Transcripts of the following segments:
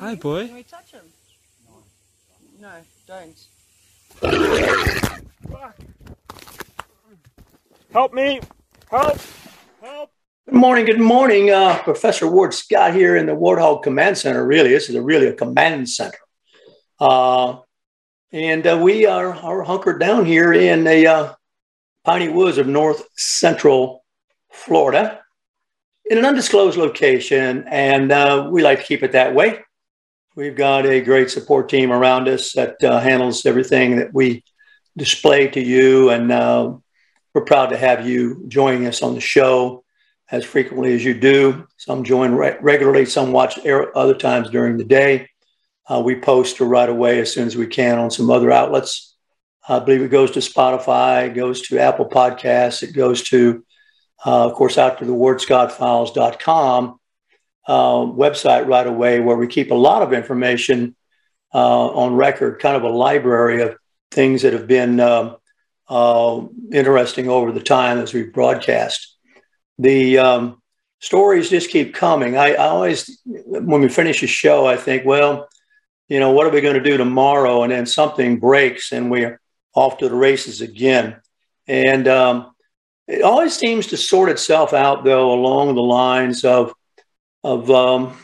Hi, boy. Can we touch him? No, don't. Help me! Help! Help! Good morning. Good morning. Uh, Professor Ward Scott here in the Warthog Command Center. Really, this is a really a command center. Uh, and uh, we are, are hunkered down here in the uh, piney woods of north central Florida in an undisclosed location. And uh, we like to keep it that way. We've got a great support team around us that uh, handles everything that we display to you. And uh, we're proud to have you joining us on the show as frequently as you do. Some join re- regularly, some watch air- other times during the day. Uh, we post right away as soon as we can on some other outlets. I believe it goes to Spotify, it goes to Apple Podcasts, it goes to, uh, of course, out to the wardscottfiles.com uh, website right away where we keep a lot of information uh, on record, kind of a library of things that have been um, uh, interesting over the time as we broadcast. The um, stories just keep coming. I, I, always, when we finish a show, I think, well, you know, what are we going to do tomorrow? And then something breaks and we're off to the races again. And um, it always seems to sort itself out, though, along the lines of of um,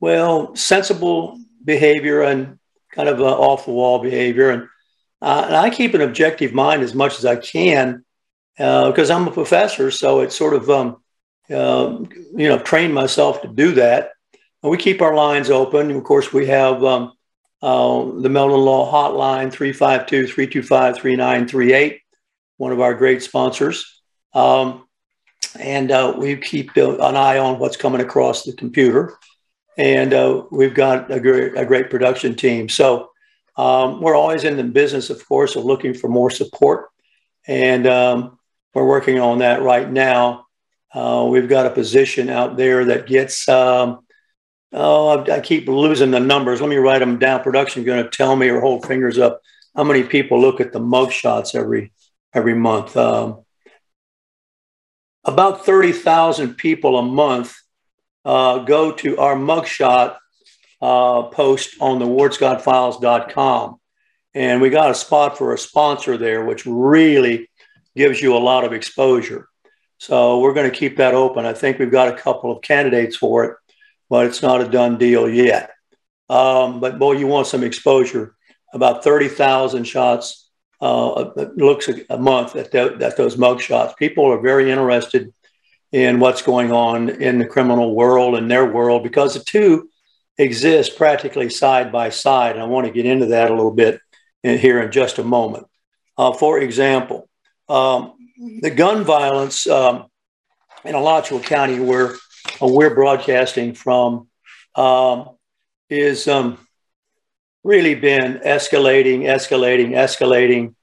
well sensible behavior and kind of uh, off the wall behavior. And, uh, and, I keep an objective mind as much as I can because uh, I'm a professor. So it's sort of um, uh, you know trained myself to do that. And we keep our lines open. And of course we have um, uh, the Meldon Law hotline 352-325-3938 one of our great sponsors. Um, and uh, we keep an eye on what's coming across the computer. And uh, we've got a great, a great production team. So um, we're always in the business, of course, of looking for more support. And um, we're working on that right now. Uh, we've got a position out there that gets, um, oh, I, I, keep losing the numbers. Let me write them down. Production going to tell me or hold fingers up how many people look at the mug shots every every month. Um, about 30,000 people a month uh, go to our mugshot uh, post on the wardscottfiles.com. And we got a spot for a sponsor there, which really gives you a lot of exposure. So we're going to keep that open. I think we've got a couple of candidates for it, but it's not a done deal yet. Um, but boy, you want some exposure. About 30,000 shots uh, looks a, month at, the, at those mug shots. People are very interested in what's going on in the criminal world and their world because the two exist practically side by side. And I want to get into that a little bit in, here in just a moment. Uh, for example, um, the gun violence um, in Alachua County, where uh, we're broadcasting from, um, is um, really been escalating, escalating, escalating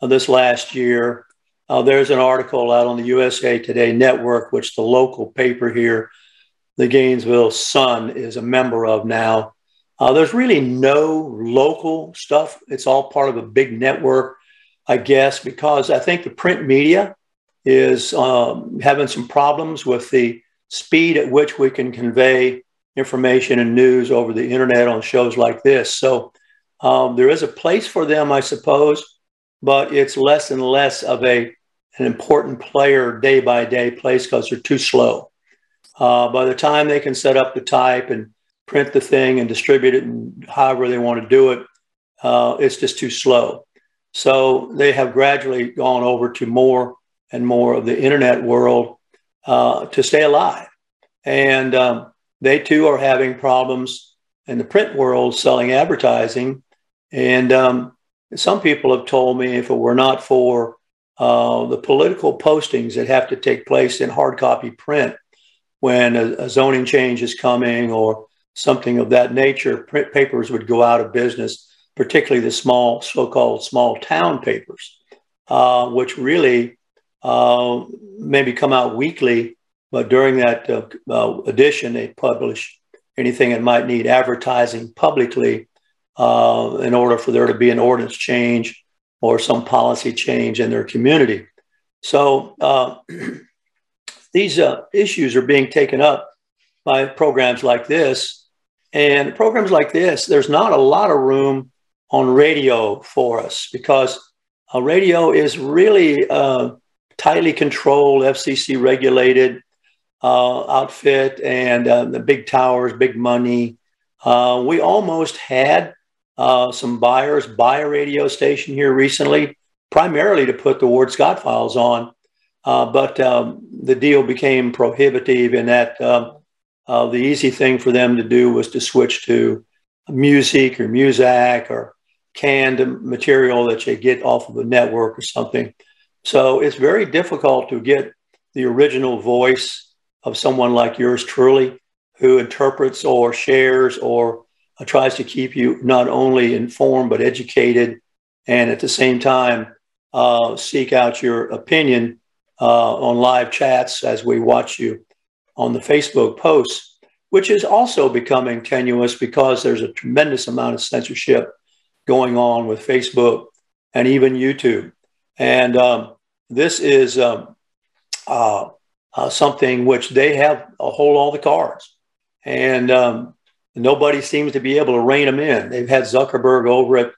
uh, this last year. Uh, there's an article out on the USA Today Network, which the local paper here, the Gainesville Sun, is a member of now. Uh, there's really no local stuff. It's all part of a big network, I guess, because I think the print media is um, having some problems with the speed at which we can convey information and news over the internet on shows like this. So um, there is a place for them, I suppose, but it's less and less of a an important player day by day place because they're too slow. Uh, by the time they can set up the type and print the thing and distribute it and however they want to do it, uh, it's just too slow. So they have gradually gone over to more and more of the internet world uh, to stay alive. And um, they too are having problems in the print world selling advertising. And um, some people have told me if it were not for uh, the political postings that have to take place in hard copy print, when a, a zoning change is coming or something of that nature, print papers would go out of business, particularly the small, so-called small town papers, uh, which really uh, maybe come out weekly, but during that uh, uh edition, they publish anything that might need advertising publicly uh, in order for there to be an ordinance change or some policy change in their community. So these issues are being taken up by programs like this and programs like this, there's not a lot of room on radio for us because uh, radio is really uh, tightly controlled, FCC regulated uh, outfit, and uh, the big towers, big money. Uh, we almost had uh, some buyers buy a radio station here recently, primarily to put the Ward Scott files on. but um, the deal became prohibitive in that um, uh, the easy thing for them to do was to switch to music or Muzak or canned material that you get off of a network or something. So it's very difficult to get the original voice of someone like yours truly who interprets or shares or tries to keep you not only informed but educated and at the same time uh, seek out your opinion uh, on live chats as we watch you on the Facebook posts, which is also becoming tenuous because there's a tremendous amount of censorship going on with Facebook and even YouTube. And um, this is um, uh, uh, something which they have a hold all the cards. And um, nobody seems to be able to rein them in. They've had Zuckerberg over at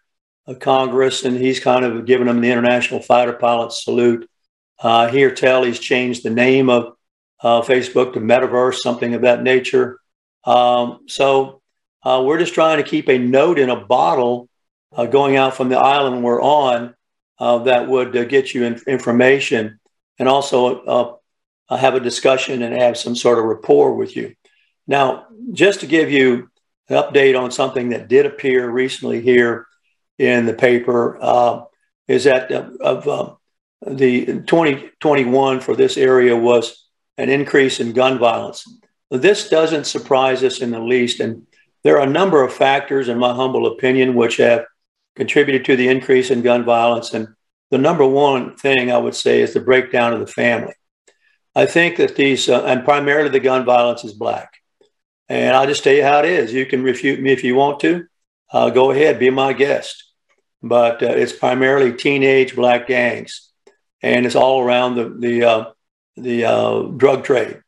uh, Congress, and he's kind of given them the International Fighter Pilot salute. Uh, here, tell he's changed the name of uh, Facebook to Metaverse, something of that nature. Um, so uh, we're just trying to keep a note in a bottle uh, going out from the island we're on that would get you in- information and also uh, have a discussion and have some sort of rapport with you. Now, just to give you an update on something that did appear recently here in the paper, uh, is that uh, of uh, the 2021 for this area was an increase in gun violence. This doesn't surprise us in the least. And there are a number of factors, in my humble opinion, which have contributed to the increase in gun violence. And the number one thing I would say is the breakdown of the family. I think that these, uh, and primarily the gun violence is black. And I'll just tell you how it is. You can refute me if you want to. Uh, go ahead, be my guest. But uh, it's primarily teenage black gangs. And it's all around the, the uh, the uh, drug trade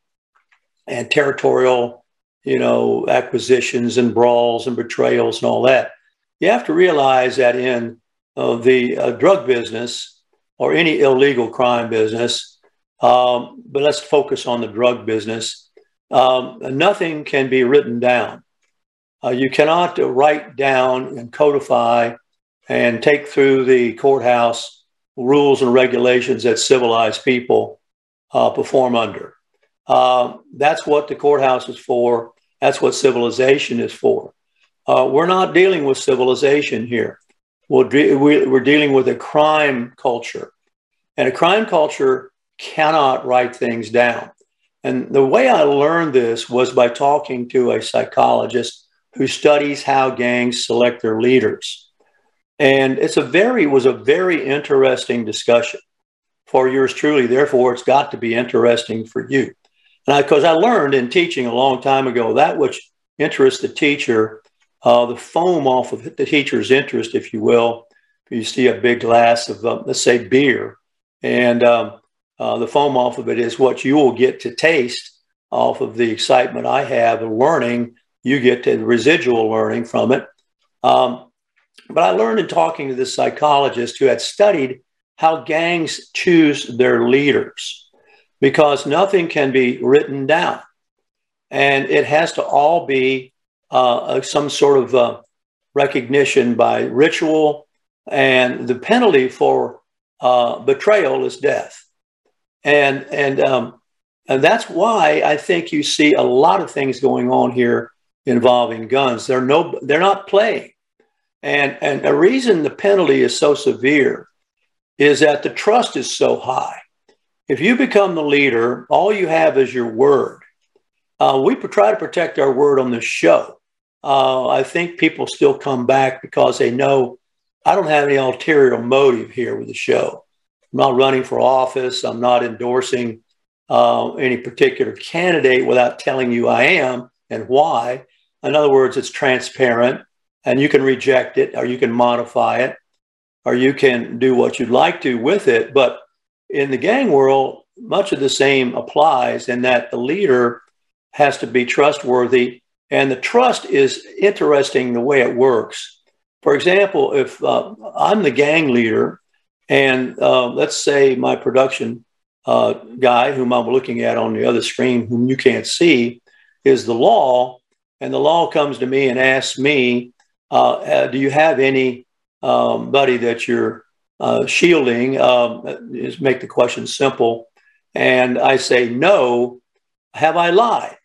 and territorial, you know, acquisitions and brawls and betrayals and all that. You have to realize that in uh, the drug business or any illegal crime business, um, but let's focus on the drug business. Um, nothing can be written down. Uh, you cannot write down and codify and take through the courthouse rules and regulations that civilized people uh, perform under. Uh, that's what the courthouse is for. That's what civilization is for. Uh, we're not dealing with civilization here. We're, de- we're dealing with a crime culture. And a crime culture cannot write things down. And the way I learned this was by talking to a psychologist who studies how gangs select their leaders. And it's a very was a very interesting discussion for yours truly. Therefore, it's got to be interesting for you. And because I, I, learned in teaching a long time ago that which interests the teacher, uh, the foam off of the teacher's interest, if you will. You see a big glass of, uh, let's say, beer, and um, uh, the foam off of it is what you will get to taste off of the excitement I have of learning. You get the residual learning from it. Um, but I learned in talking to this psychologist who had studied how gangs choose their leaders because nothing can be written down. And it has to all be uh, some sort of uh, recognition by ritual. And the penalty for uh, betrayal is death. And, and, um, and that's why I think you see a lot of things going on here involving guns. They're, no, they're not playing. And, and the reason the penalty is so severe is that the trust is so high. If you become the leader, all you have is your word. Uh, we try to protect our word on this show. Uh, I think people still come back because they know I don't have any ulterior motive here with the show. I'm not running for office. I'm not endorsing uh, any particular candidate without telling you I am and why. In other words, it's transparent and you can reject it or you can modify it or you can do what you'd like to with it. But in the gang world, much of the same applies in that the leader has to be trustworthy. And the trust is interesting the way it works. For example, if uh, I'm the gang leader, and uh, let's say my production uh, guy, whom I'm looking at on the other screen, whom you can't see, is the law, and the law comes to me and asks me, uh, uh, "Do you have any um, buddy that you're uh, shielding?" Um, just make the question simple, and I say no. Have I lied?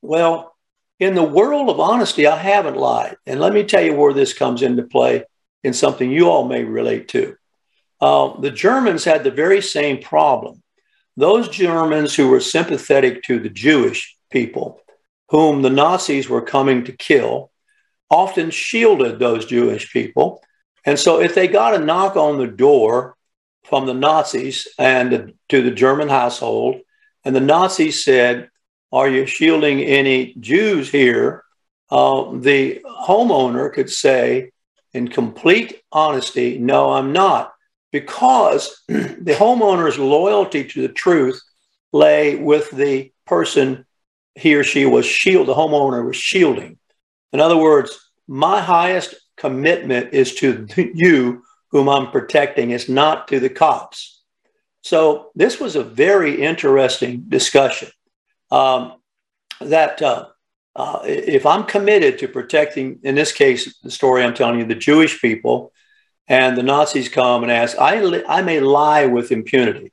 Well, in the world of honesty, I haven't lied. And let me tell you where this comes into play in something you all may relate to. Uh, the Germans had the very same problem. Those Germans who were sympathetic to the Jewish people, whom the Nazis were coming to kill, often shielded those Jewish people. And so if they got a knock on the door from the Nazis and to the German household, and the Nazis said, Are you shielding any Jews here? Uh, the homeowner could say, in complete honesty, No, I'm not because the homeowner's loyalty to the truth lay with the person he or she was shield the homeowner was shielding. In other words my highest commitment is to you whom i'm protecting it's not to the cops. So this was a very interesting discussion um, that uh, uh, if i'm committed to protecting in this case the story i'm telling you the jewish people and the Nazis come and ask, I, I may lie with impunity.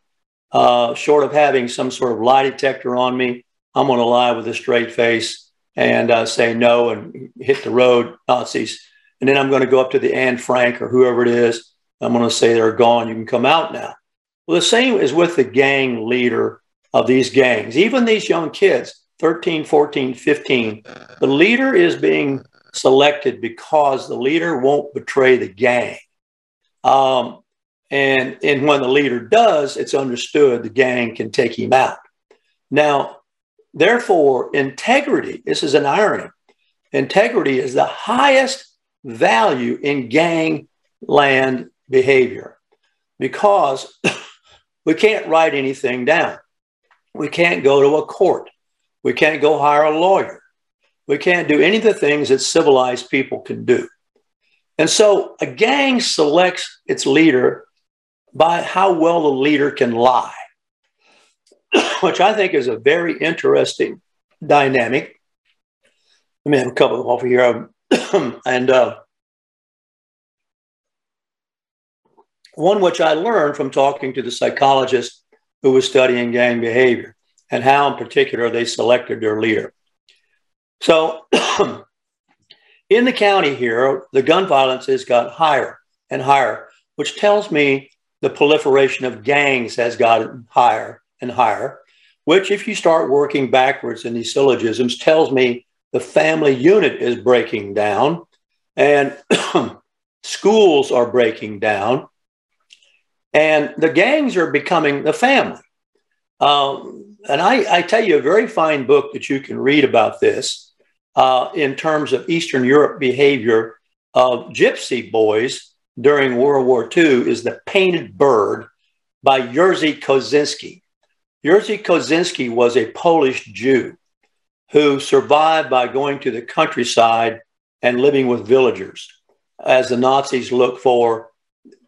Uh, short of having some sort of lie detector on me, I'm going to lie with a straight face and uh, say no and hit the road, Nazis. And then I'm going to go up to the Anne Frank or whoever it is. I'm going to say they're gone. You can come out now. Well, the same is with the gang leader of these gangs, even these young kids, 13, 14, 15. The leader is being selected because the leader won't betray the gang. Um, and, and when the leader does, it's understood the gang can take him out. Now, therefore, integrity, this is an irony, integrity is the highest value in gangland behavior because we can't write anything down. We can't go to a court. We can't go hire a lawyer. We can't do any of the things that civilized people can do. And so a gang selects its leader by how well the leader can lie, which I think is a very interesting dynamic. Let me have a couple over here. and uh, one which I learned from talking to the psychologist who was studying gang behavior and how, in particular, they selected their leader. So In the county here, the gun violence has got higher and higher, which tells me the proliferation of gangs has gotten higher and higher, which, if you start working backwards in these syllogisms, tells me the family unit is breaking down and schools are breaking down and the gangs are becoming the family. Um, and I, I tell you a very fine book that you can read about this uh, in terms of Eastern Europe behavior of gypsy boys during World War II is The Painted Bird by Jerzy Kosinski. Jerzy Kosinski was a Polish Jew who survived by going to the countryside and living with villagers as the Nazis looked for.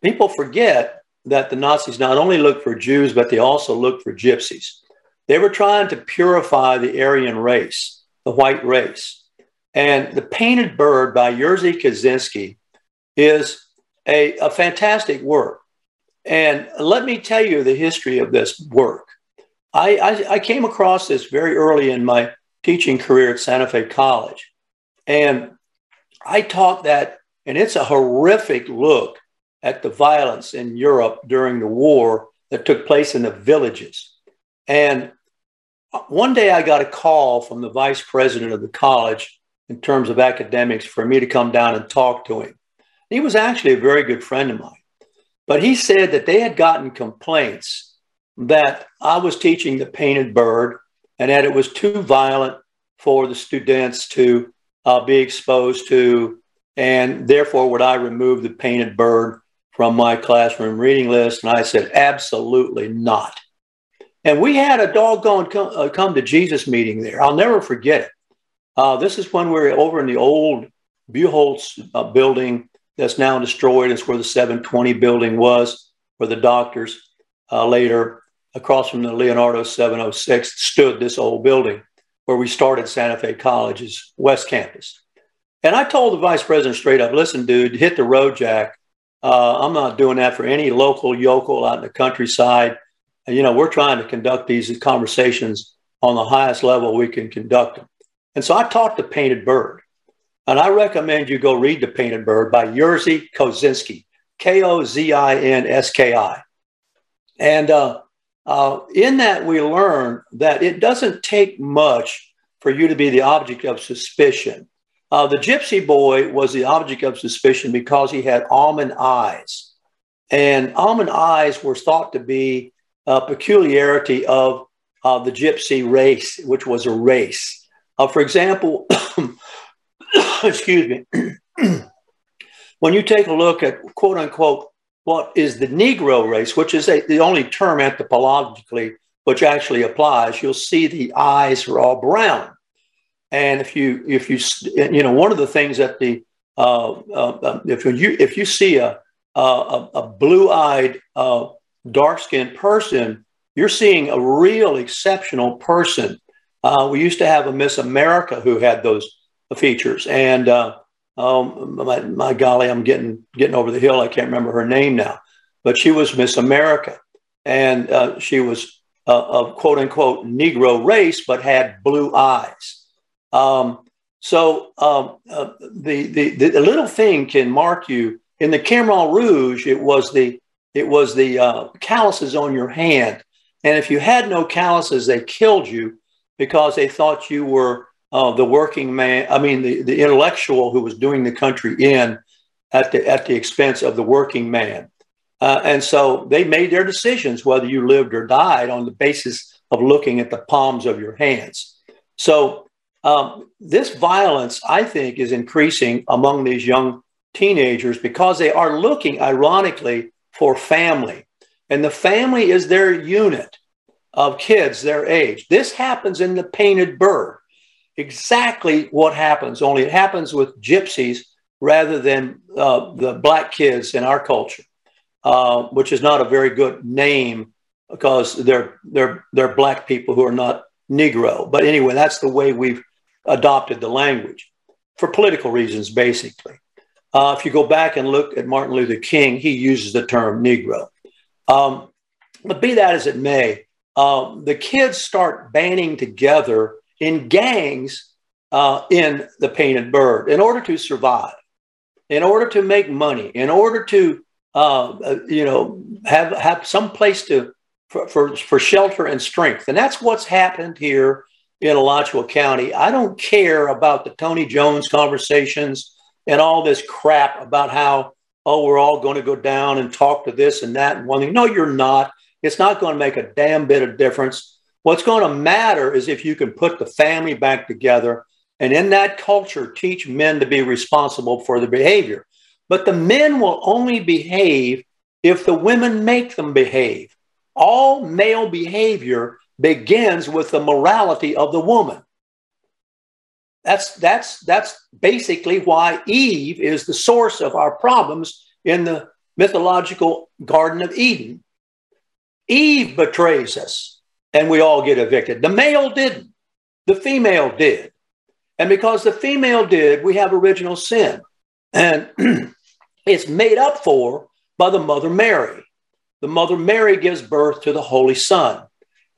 People forget that the Nazis not only looked for Jews, but they also looked for gypsies. They were trying to purify the Aryan race, the white race. And The Painted Bird by Jerzy Kosinski is a, a fantastic work. And let me tell you the history of this work. I, I, I, came across this very early in my teaching career at Santa Fe College. And I taught that, and it's a horrific look at the violence in Europe during the war that took place in the villages. And one day I got a call from the vice president of the college in terms of academics for me to come down and talk to him. He was actually a very good friend of mine. But he said that they had gotten complaints that I was teaching the painted bird and that it was too violent for the students to uh, be exposed to. And therefore, would I remove the painted bird from my classroom reading list? And I said, absolutely not. And we had a doggone come, uh, come to Jesus meeting there. I'll never forget it. Uh, this is when we were over in the old Buchholz uh, building that's now destroyed. It's where the 720 building was, where the doctors uh, later, across from the Leonardo 706, stood this old building where we started Santa Fe College's West Campus. And I told the vice president straight up, listen, dude, hit the road, Jack. Uh, I'm not doing that for any local yokel out in the countryside. And, you know, we're trying to conduct these conversations on the highest level we can conduct them. And so I taught the painted bird. And I recommend you go read The Painted Bird by Jerzy Kosinski, K O Z I N S K I. And uh, uh, in that, we learn that it doesn't take much for you to be the object of suspicion. Uh, the gypsy boy was the object of suspicion because he had almond eyes. And almond eyes were thought to be a peculiarity of the gypsy race, which was a race. Uh, for example, excuse me, when you take a look at quote unquote what is the Negro race, which is a, the only term anthropologically which actually applies, you'll see the eyes are all brown. And if you if you you know one of the things that the uh, uh, um, if you if you see a a, a blue-eyed uh, dark-skinned person, you're seeing a real exceptional person. Uh, we used to have a Miss America who had those features, and uh, um, my, my golly, I'm getting getting over the hill. I can't remember her name now, but she was Miss America, and uh, she was of quote unquote Negro race, but had blue eyes. Um, so um, uh, the, the, the little thing can mark you. In the Khmer Rouge, it was the it was the uh, calluses on your hand, and if you had no calluses, they killed you because they thought you were uh, the working man. I mean, the, the intellectual who was doing the country in at the at the expense of the working man. Uh, and so they made their decisions whether you lived or died on the basis of looking at the palms of your hands. So um, this violence, I think, is increasing among these young teenagers because they are looking, ironically, for family. And the family is their unit of kids their age. This happens in the painted bird. Exactly what happens, only it happens with gypsies rather than uh, the black kids in our culture, uh, which is not a very good name because they're, they're, they're black people who are not Negro. But anyway, that's the way we've adopted the language for political reasons, basically. Uh, if you go back and look at Martin Luther King, he uses the term Negro. Um, but be that as it may, uh, the kids start banding together in gangs uh, in the Painted Bird in order to survive, in order to make money, in order to uh, uh, you know have have some place to for, for, for shelter and strength, and that's what's happened here in Alachua County. I don't care about the Tony Jones conversations and all this crap about how, oh, we're all going to go down and talk to this and that and one thing. No, you're not. It's not going to make a damn bit of difference. What's going to matter is if you can put the family back together and in that culture teach men to be responsible for their behavior. But the men will only behave if the women make them behave. All male behavior begins with the morality of the woman. That's, that's, that's basically why Eve is the source of our problems in the mythological Garden of Eden. Eve betrays us and we all get evicted. The male didn't, the female did. And because the female did, we have original sin. And it's made up for by the Mother Mary. The Mother Mary gives birth to the Holy Son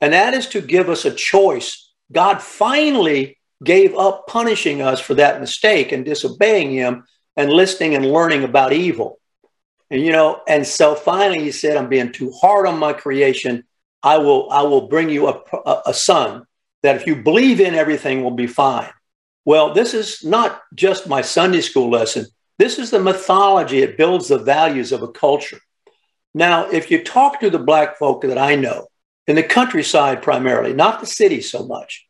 and that is to give us a choice. God finally gave up punishing us for that mistake and disobeying Him and listening and learning about evil. And you know, and so finally He said, "I'm being too hard on my creation. I will, I will bring you a, a, a son that if you believe in everything will be fine. Well, this is not just my Sunday school lesson. This is the mythology. It builds the values of a culture. Now, if you talk to the black folk that I know in the countryside primarily, not the city so much,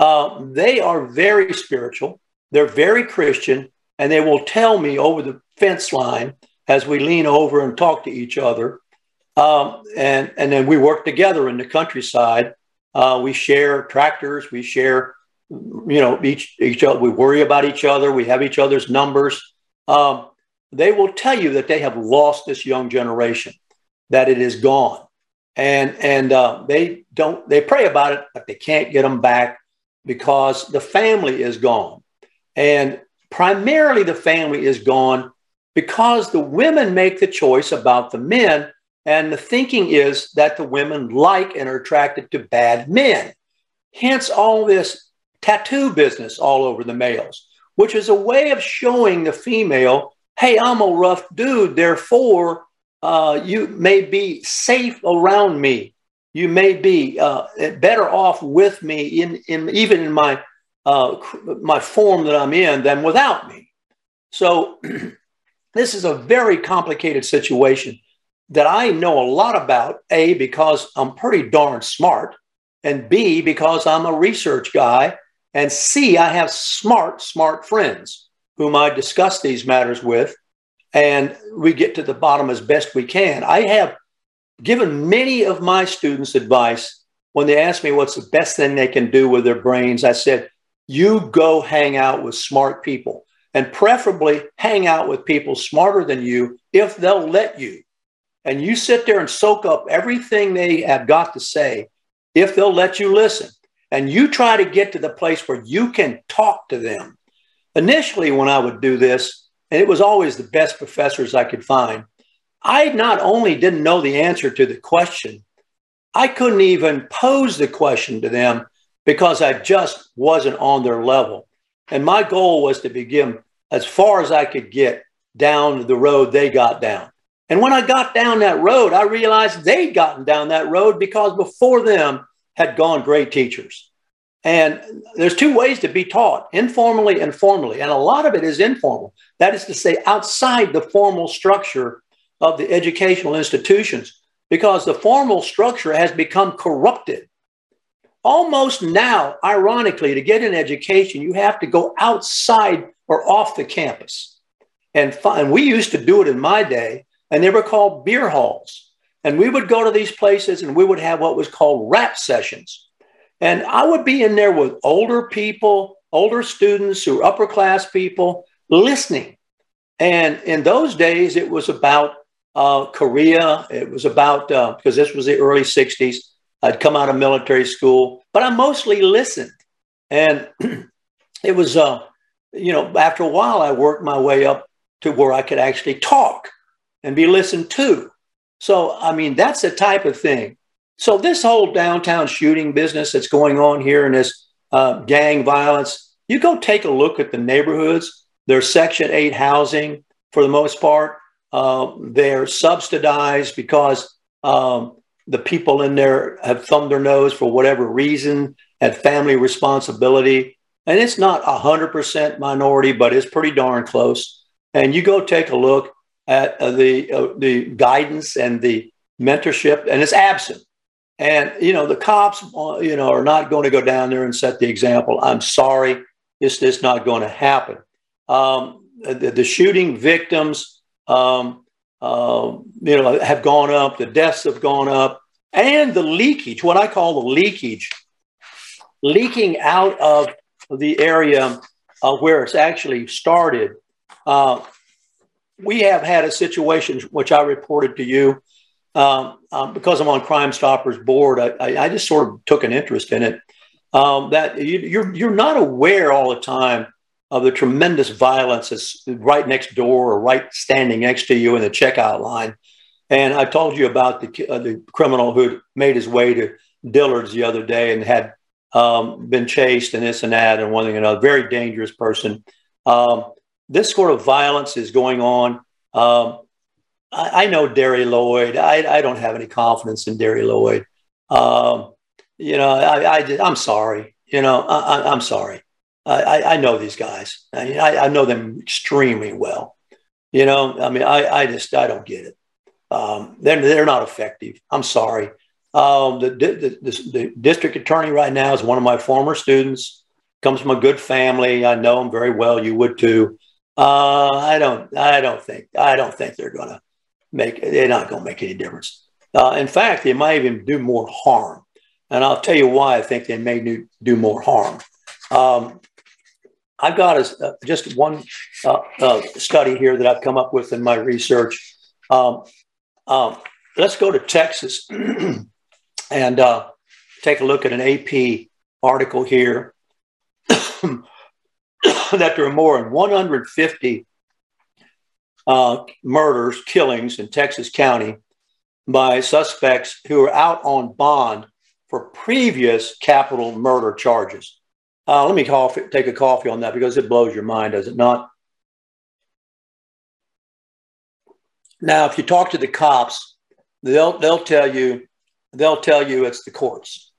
uh, they are very spiritual. They're very Christian, and they will tell me over the fence line as we lean over and talk to each other. Um, and, and then we work together in the countryside. Uh, we share tractors, we share, you know, each, each other, we worry about each other, we have each other's numbers. Um, they will tell you that they have lost this young generation, that it is gone. And, and uh, they don't, they pray about it, but they can't get them back because the family is gone. And primarily the family is gone because the women make the choice about the men. And the thinking is that the women like and are attracted to bad men. Hence, all this tattoo business all over the males, which is a way of showing the female, hey, I'm a rough dude. Therefore, uh, you may be safe around me. You may be uh, better off with me, in, in even in my uh, my form that I'm in, than without me. So This is a very complicated situation that I know a lot about, A, because I'm pretty darn smart, and B, because I'm a research guy, and C, I have smart, smart friends whom I discuss these matters with, and we get to the bottom as best we can. I have given many of my students advice when they ask me what's the best thing they can do with their brains. I said, you go hang out with smart people and preferably hang out with people smarter than you if they'll let you. And you sit there and soak up everything they have got to say if they'll let you listen. And you try to get to the place where you can talk to them. Initially, when I would do this, and it was always the best professors I could find, I not only didn't know the answer to the question, I couldn't even pose the question to them because I just wasn't on their level. And my goal was to begin as far as I could get down the road they got down. And when I got down that road, I realized they'd gotten down that road because before them had gone great teachers. And there's two ways to be taught informally and formally. And a lot of it is informal. That is to say, outside the formal structure of the educational institutions, because the formal structure has become corrupted. Almost now, ironically, to get an education, you have to go outside or off the campus. And, and we used to do it in my day, and they were called beer halls. And we would go to these places and we would have what was called rap sessions. And I would be in there with older people, older students who were upper class people listening. And in those days, it was about uh, Korea. It was about, uh, because this was the early 60s. I'd come out of military school, but I mostly listened. And it was, uh, you know, after a while, I worked my way up to where I could actually talk and be listened to. So, I mean, that's the type of thing. So, this whole downtown shooting business that's going on here and this uh, gang violence, you go take a look at the neighborhoods. They're Section 8 housing for the most part. Uh, they're subsidized because um, the people in there have thumbed their nose for whatever reason, had family responsibility and it's not 100% minority, but it's pretty darn close. And you go take a look at uh, the, uh, the guidance and the mentorship, and it's absent. And, you know, the cops, uh, you know, are not going to go down there and set the example. I'm sorry, it's just not going to happen. Um, the, the, shooting victims, um, uh, you know, have gone up, the deaths have gone up, and the leakage, what I call the leakage, leaking out of the area uh, where it's actually started, uh, we have had a situation which I reported to you um, um, because I'm on Crime Stoppers board. I, I, just sort of took an interest in it. Um, that you, you're you're not aware all the time of the tremendous violence that's right next door or right standing next to you in the checkout line. And I told you about the uh, the criminal who made his way to Dillard's the other day and had um, been chased and this and that and one thing and another. Very dangerous person. Um, this sort of violence is going on. Um, I, I, know Derry Lloyd. I, I, don't have any confidence in Derry Lloyd. Um, you know, I, I am sorry. You know, I, am sorry. I, I, know these guys. I, I know them extremely well. You know, I mean, I, I just I don't get it. Um, they're they're not effective. I'm sorry. Um, the, the, the, the, district attorney right now is one of my former students. Comes from a good family. I know him very well. You would too. Uh, I don't. I don't think. I don't think they're going to make. They're not going to make any difference. Uh, in fact, they might even do more harm. And I'll tell you why I think they may do, do more harm. Um, I've got a, uh, just one uh, uh, study here that I've come up with in my research. Um, um, let's go to Texas and uh, take a look at an AP article here that there are more than 150 uh, murders, killings in Texas County by suspects who are out on bond for previous capital murder charges. Uh, let me coffee, take a coffee on that because it blows your mind, does it not? Now, if you talk to the cops, they'll they'll tell you they'll tell you it's the courts,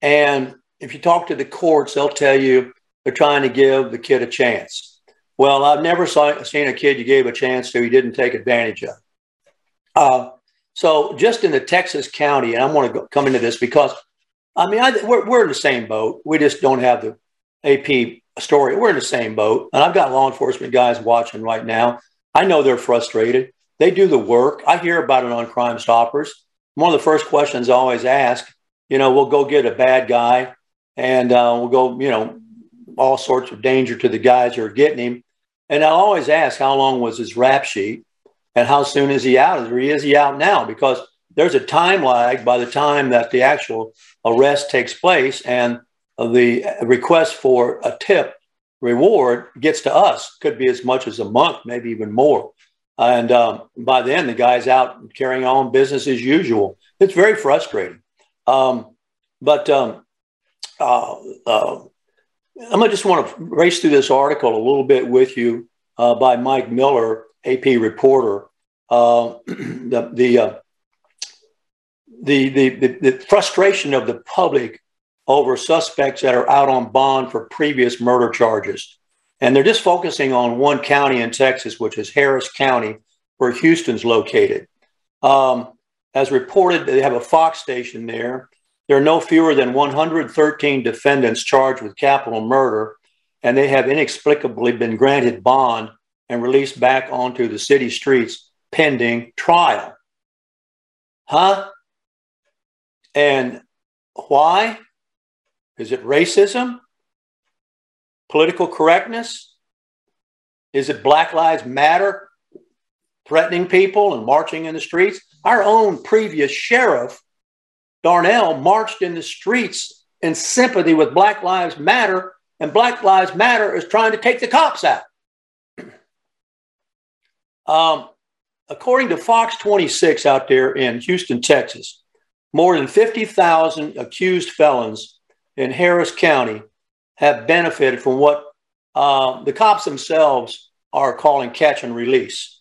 and if you talk to the courts, they'll tell you they're trying to give the kid a chance. Well, I've never saw, seen a kid you gave a chance to he didn't take advantage of. Uh, so just in the Texas county, and I want to come into this because, I mean, I, we're, we're in the same boat. We just don't have the AP story. We're in the same boat. And I've got law enforcement guys watching right now. I know they're frustrated. They do the work. I hear about it on Crime Stoppers. One of the first questions I always ask, you know, we'll go get a bad guy and uh, we'll go, you know, all sorts of danger to the guys who are getting him. And I'll always ask, how long was his rap sheet? and how soon is he out? Or is he out now? Because there's a time lag by the time that the actual arrest takes place and the request for a tip reward gets to us. Could be as much as a month, maybe even more. And um, by then, the guy's out carrying on business as usual. It's very frustrating. Um, but um, uh, uh, I just want to race through this article a little bit with you uh, by Mike Miller AP reporter, uh, the the, uh, the, the, the the frustration of the public over suspects that are out on bond for previous murder charges, and they're just focusing on one county in Texas, which is Harris County, where Houston's located. Um, as reported, they have a Fox station there. There are no fewer than 113 defendants charged with capital murder, and they have inexplicably been granted bond and released back onto the city streets pending trial. Huh? And why? Is it racism? Political correctness? Is it Black Lives Matter threatening people and marching in the streets? Our own previous sheriff, Darnell, marched in the streets in sympathy with Black Lives Matter, and Black Lives Matter is trying to take the cops out. Um, according to Fox 26 out there in Houston, Texas, more than 50,000 accused felons in Harris County have benefited from what uh, the cops themselves are calling catch and release.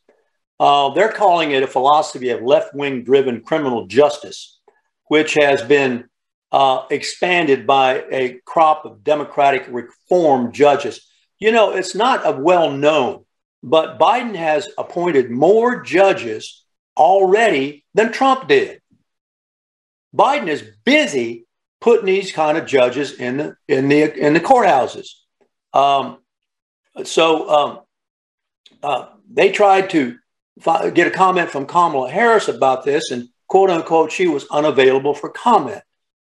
Uh, they're calling it a philosophy of left wing driven criminal justice, which has been uh, expanded by a crop of Democratic reform judges. You know, it's not a well known but Biden has appointed more judges already than Trump did. Biden is busy putting these kind of judges in the in the in the courthouses. Um, so um, uh, they tried to fi- get a comment from Kamala Harris about this, and quote unquote, she was unavailable for comment.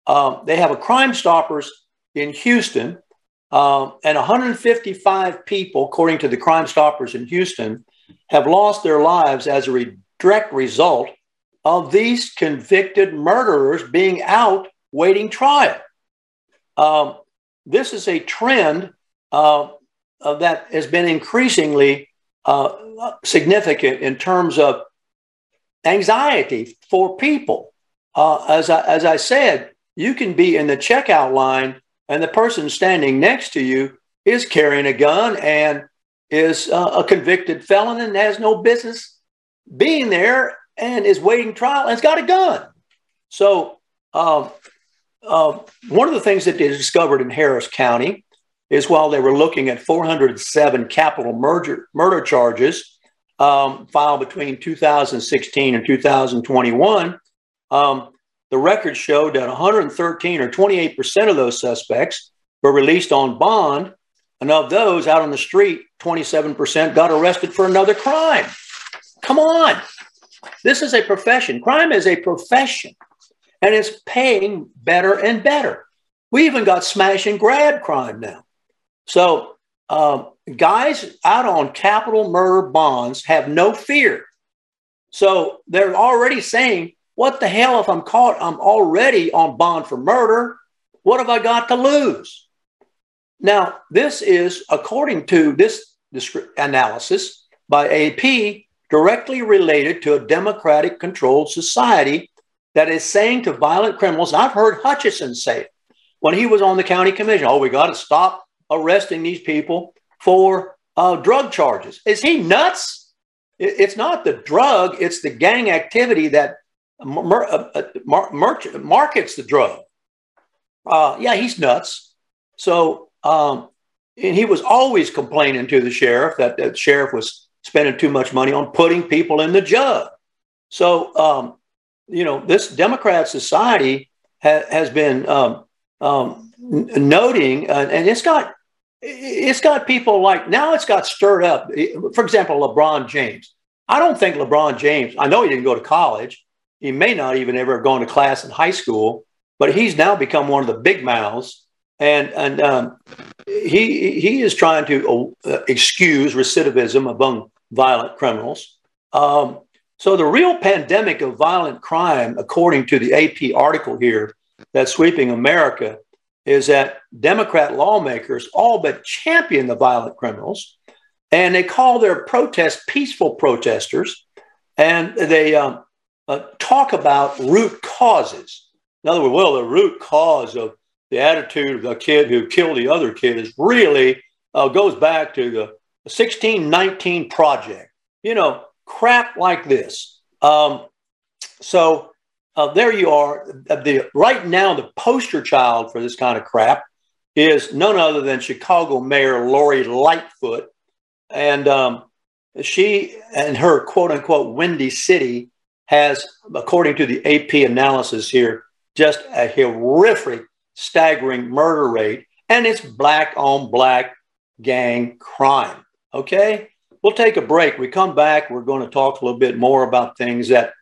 Um, they have a Crime Stoppers in Houston um, and 155 people, according to the Crime Stoppers in Houston, have lost their lives as a re- direct result of these convicted murderers being out waiting trial. Um, this is a trend uh, uh, that has been increasingly uh, significant in terms of anxiety for people. Uh, as, I, as I said, you can be in the checkout line and the person standing next to you is carrying a gun and is uh, a convicted felon and has no business being there and is waiting trial and has got a gun. So um, uh, one of the things that they discovered in Harris County is while they were looking at 407 capital murder, murder charges um, filed between 2016 and 2021, um, the record showed that 113 or 28% of those suspects were released on bond. And of those out on the street, 27% got arrested for another crime. Come on. This is a profession. Crime is a profession and it's paying better and better. We even got smash and grab crime now. So, um, guys out on capital murder bonds have no fear. So, they're already saying, What the hell if I'm caught? I'm already on bond for murder. What have I got to lose? Now, this is, according to this analysis by AP, directly related to a democratic controlled society that is saying to violent criminals, I've heard Hutchison say it when he was on the county commission, oh, we got to stop arresting these people for uh, drug charges. Is he nuts? It's not the drug, it's the gang activity that mer- uh, mar- mer- markets the drug. Uh, yeah, he's nuts. So, um, and he was always complaining to the sheriff that the sheriff was spending too much money on putting people in the jug. So, um, you know, this Democrat society ha- has been um, um, noting, uh, and it's got it's got people like now it's got stirred up. For example, LeBron James. I don't think LeBron James. I know he didn't go to college. He may not even ever have gone to class in high school, but he's now become one of the big mouths, and and um, he he is trying to uh, excuse recidivism among violent criminals. Um, so the real pandemic of violent crime, according to the AP article here that's sweeping America, is that Democrat lawmakers all but champion the violent criminals, and they call their protests peaceful protesters, and they um, uh, talk about root causes. In other words, well, the root cause of the attitude of the kid who killed the other kid is really uh, goes back to the 1619 project. You know, crap like this. Um, so uh, there you are. The, right now, the poster child for this kind of crap is none other than Chicago Mayor Lori Lightfoot. And um, she and her quote unquote windy city has, according to the AP analysis here, just a horrific, staggering murder rate. And it's black on black gang crime. Okay. We'll take a break. We come back. We're going to talk a little bit more about things that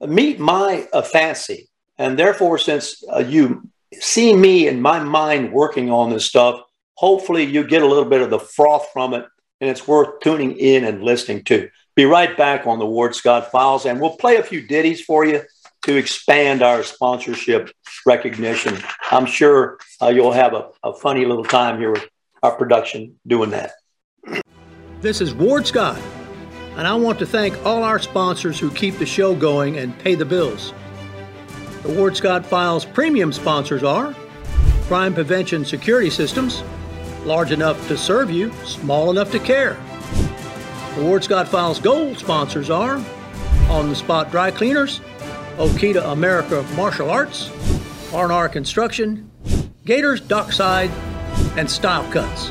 meet my uh, fancy. And therefore, since uh, you see me in my mind working on this stuff, hopefully you get a little bit of the froth from it and it's worth tuning in and listening to. Be right back on the Ward Scott Files and we'll play a few ditties for you to expand our sponsorship recognition. I'm sure uh, you'll have a, a funny little time here with our production doing that. This is Ward Scott, and I want to thank all our sponsors who keep the show going and pay the bills. The Ward Scott Files premium sponsors are Crime Prevention Security Systems, large enough to serve you, small enough to care. The Ward Scott Files gold sponsors are On the Spot Dry Cleaners, Okita America Martial Arts, R&R Construction, Gators Dockside, and Style Cuts.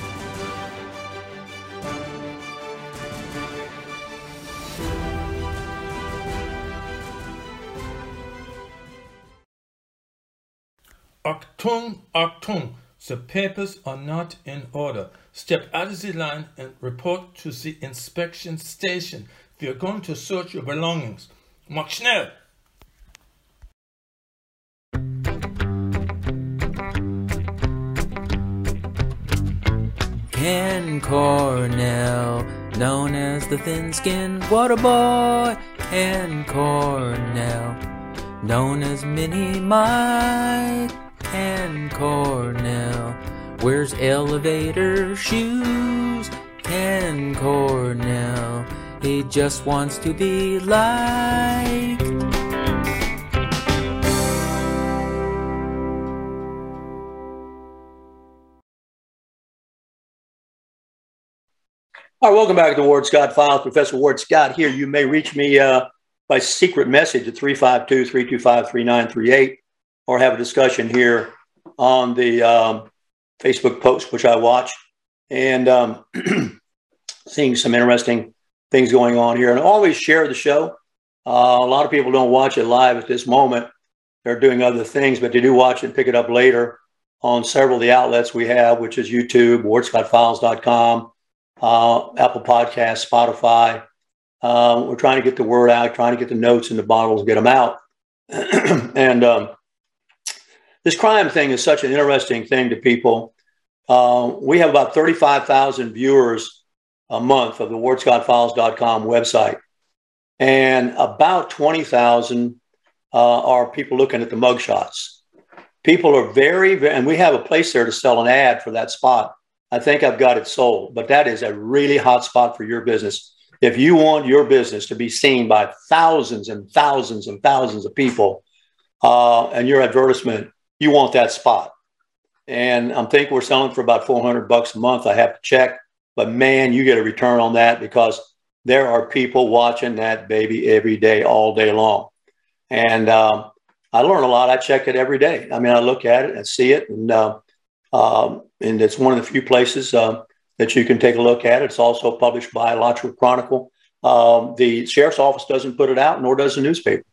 Achtung, Achtung, the papers are not in order. Step out of the line and report to the inspection station. We are going to search your belongings. Mach schnell! Ken Cornell, known as the thin-skinned water boy. Ken Cornell, known as Mini Mike and Cornell wears elevator, shoes. Ken Cornell, he just wants to be like. All right, welcome back to Ward Scott Files. Professor Ward Scott here. You may reach me uh, by secret message at 352 325 3938 or have a discussion here on the um, Facebook post, which I watch, and um, seeing some interesting things going on here. And always share the show. Uh, a lot of people don't watch it live at this moment. They're doing other things, but they do watch it and pick it up later on several of the outlets we have, which is YouTube, wardscottfiles.com, uh, Apple Podcasts, Spotify. Uh, we're trying to get the word out, trying to get the notes in the bottles, get them out. and um, this crime thing is such an interesting thing to people. Uh, we have about 35,000 viewers a month of the wardscottfiles.com website. And about 20,000 uh, are people looking at the mugshots. People are very, very, and we have a place there to sell an ad for that spot. I think I've got it sold, but that is a really hot spot for your business. If you want your business to be seen by thousands and thousands and thousands of people, uh, and your advertisement, you want that spot. And I'm thinking we're selling for about 400 bucks a month. I have to check, but man, you get a return on that because there are people watching that baby every day, all day long. And um, I learn a lot. I check it every day. I mean, I look at it and see it, and uh, um, and it's one of the few places uh, that you can take a look at. It's also published by Alachua Chronicle. Um, the sheriff's office doesn't put it out, nor does the newspaper.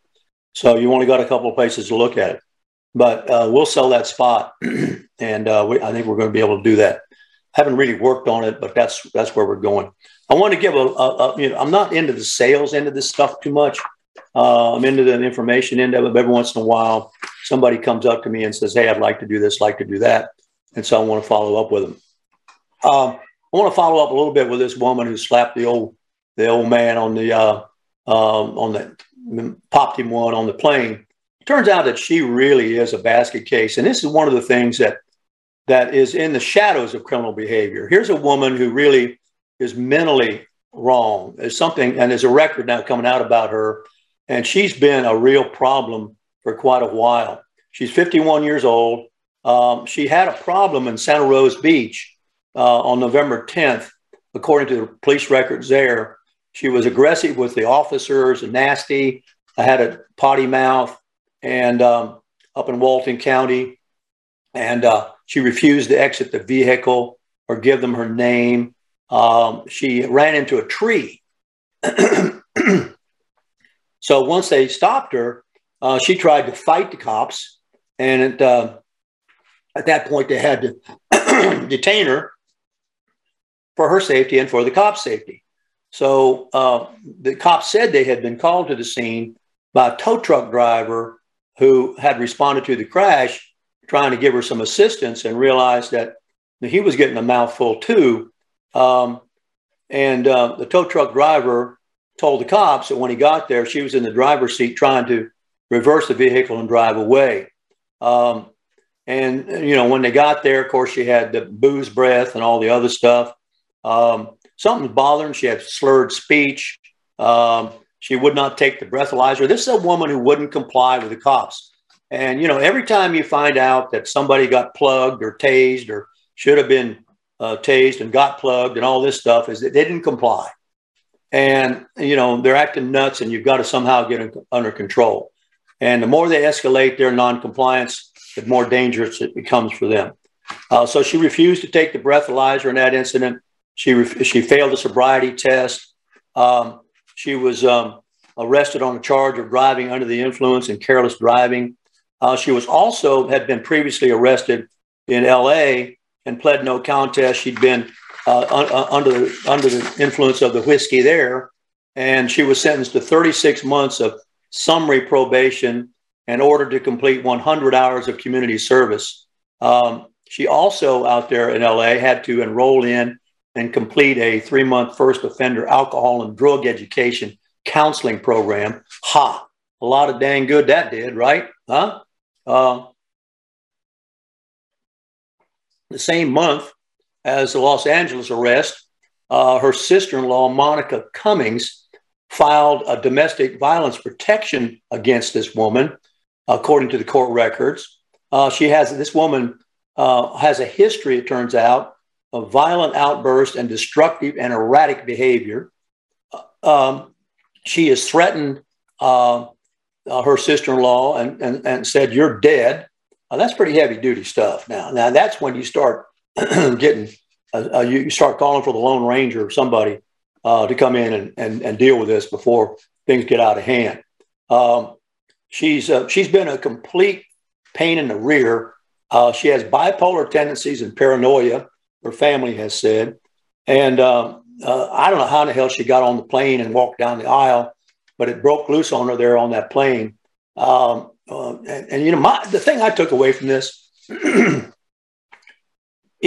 So you only got a couple of places to look at it. But uh, we'll sell that spot, and uh, we, I think we're going to be able to do that. I Haven't really worked on it, but that's that's where we're going. I want to give a, a, a you know I'm not into the sales end of this stuff too much. Uh, I'm into the information end of it. But every once in a while, somebody comes up to me and says, "Hey, I'd like to do this, like to do that." and so I want to follow up with them. Um, I want to follow up a little bit with this woman who slapped the old the old man on the uh, um, on the popped him one on the plane. Turns out that she really is a basket case, and this is one of the things that that is in the shadows of criminal behavior. Here's a woman who really is mentally wrong. There's something, and there's a record now coming out about her, and she's been a real problem for quite a while. She's 51 years old. Um, she had a problem in Santa Rosa Beach uh, on November 10th, according to the police records there. She was aggressive with the officers and nasty. I had a potty mouth and um, up in Walton County. And uh, she refused to exit the vehicle or give them her name. Um, she ran into a tree. so once they stopped her, uh, she tried to fight the cops. And it, uh, at that point, they had to detain her for her safety and for the cop's safety. So uh, the cops said they had been called to the scene by a tow truck driver who had responded to the crash, trying to give her some assistance, and realized that he was getting a mouthful too. Um, and uh, the tow truck driver told the cops that when he got there, she was in the driver's seat trying to reverse the vehicle and drive away. Um, and, you know, when they got there, of course, she had the booze breath and all the other stuff. Um, something bothering. She had slurred speech. Um, she would not take the breathalyzer. This is a woman who wouldn't comply with the cops. And, you know, every time you find out that somebody got plugged or tased or should have been uh, tased and got plugged and all this stuff, is that they didn't comply. And, you know, they're acting nuts and you've got to somehow get under control. And the more they escalate their noncompliance, the more dangerous it becomes for them. Uh, so she refused to take the breathalyzer in that incident. She, she failed the sobriety test. Um, she was um, arrested on a charge of driving under the influence and careless driving. Uh, she was also had been previously arrested in L.A. and pled no contest. She'd been uh, un- uh, under the, under the influence of the whiskey there, and she was sentenced to 36 months of summary probation in order to complete 100 hours of community service. Um, she also, out there in LA, had to enroll in and complete a three month first offender alcohol and drug education counseling program. Ha! A lot of dang good that did, right? Huh? Uh, the same month as the Los Angeles arrest, uh, her sister in law, Monica Cummings, filed a domestic violence protection against this woman, according to the court records. Uh, she has this woman uh, has a history, it turns out, of violent outbursts and destructive and erratic behavior. Um, she has threatened uh, uh, her sister-in-law and, and, and said, "You're dead." that's pretty heavy-duty stuff. Now, now that's when you start getting uh, uh, you start calling for the Lone Ranger or somebody uh, to come in and, and, and deal with this before things get out of hand. Um, she's uh, she's been a complete pain in the rear. Uh, she has bipolar tendencies and paranoia. Her family has said, and um, uh, I don't know how in the hell she got on the plane and walked down the aisle, but it broke loose on her there on that plane. Um, and, and, you know, my, the thing I took away from this you